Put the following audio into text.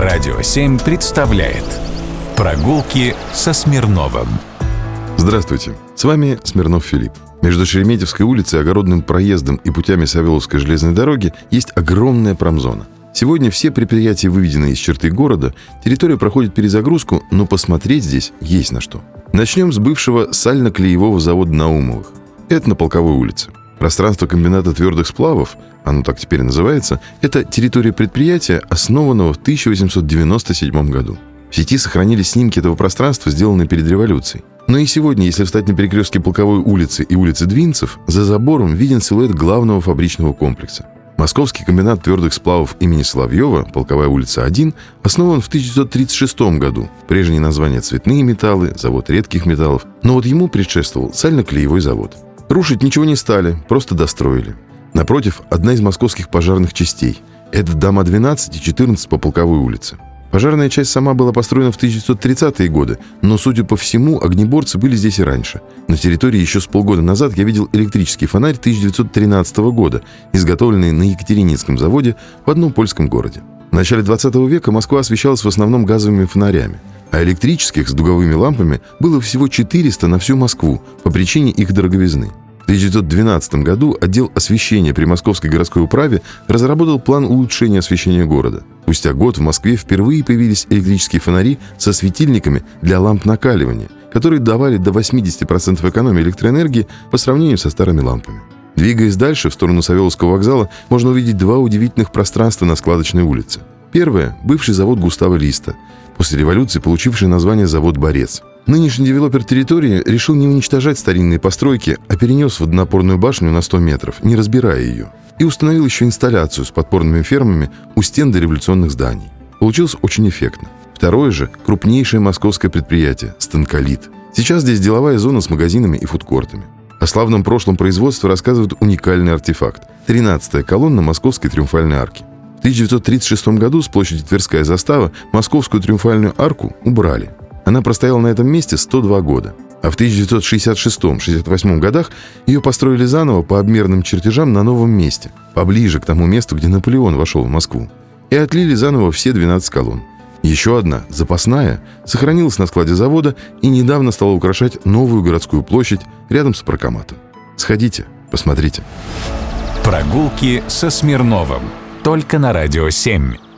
Радио 7 представляет Прогулки со Смирновым Здравствуйте, с вами Смирнов Филипп. Между Шереметьевской улицей, Огородным проездом и путями Савеловской железной дороги есть огромная промзона. Сегодня все предприятия выведены из черты города, территория проходит перезагрузку, но посмотреть здесь есть на что. Начнем с бывшего сально-клеевого завода Наумовых. Это на Полковой улице. Пространство комбината твердых сплавов, оно так теперь называется, это территория предприятия, основанного в 1897 году. В сети сохранились снимки этого пространства, сделанные перед революцией. Но и сегодня, если встать на перекрестке Полковой улицы и улицы Двинцев, за забором виден силуэт главного фабричного комплекса. Московский комбинат твердых сплавов имени Соловьева, Полковая улица 1, основан в 1936 году. Прежнее название «Цветные металлы», «Завод редких металлов». Но вот ему предшествовал сально-клеевой завод. Рушить ничего не стали, просто достроили. Напротив, одна из московских пожарных частей. Это дома 12 и 14 по Полковой улице. Пожарная часть сама была построена в 1930-е годы, но, судя по всему, огнеборцы были здесь и раньше. На территории еще с полгода назад я видел электрический фонарь 1913 года, изготовленный на Екатерининском заводе в одном польском городе. В начале 20 века Москва освещалась в основном газовыми фонарями, а электрических с дуговыми лампами было всего 400 на всю Москву по причине их дороговизны. В 1912 году отдел освещения при Московской городской управе разработал план улучшения освещения города. Спустя год в Москве впервые появились электрические фонари со светильниками для ламп накаливания, которые давали до 80% экономии электроэнергии по сравнению со старыми лампами. Двигаясь дальше, в сторону Савеловского вокзала, можно увидеть два удивительных пространства на складочной улице. Первое – бывший завод Густава Листа, после революции получивший название «Завод Борец». Нынешний девелопер территории решил не уничтожать старинные постройки, а перенес водонапорную башню на 100 метров, не разбирая ее, и установил еще инсталляцию с подпорными фермами у стен дореволюционных зданий. Получилось очень эффектно. Второе же – крупнейшее московское предприятие – «Станколит». Сейчас здесь деловая зона с магазинами и фудкортами. О славном прошлом производства рассказывает уникальный артефакт – 13-я колонна Московской триумфальной арки. В 1936 году с площади Тверская застава Московскую триумфальную арку убрали. Она простояла на этом месте 102 года. А в 1966-68 годах ее построили заново по обмерным чертежам на новом месте, поближе к тому месту, где Наполеон вошел в Москву. И отлили заново все 12 колонн. Еще одна, запасная, сохранилась на складе завода и недавно стала украшать новую городскую площадь рядом с паркоматом. Сходите, посмотрите. Прогулки со Смирновым. Только на Радио 7.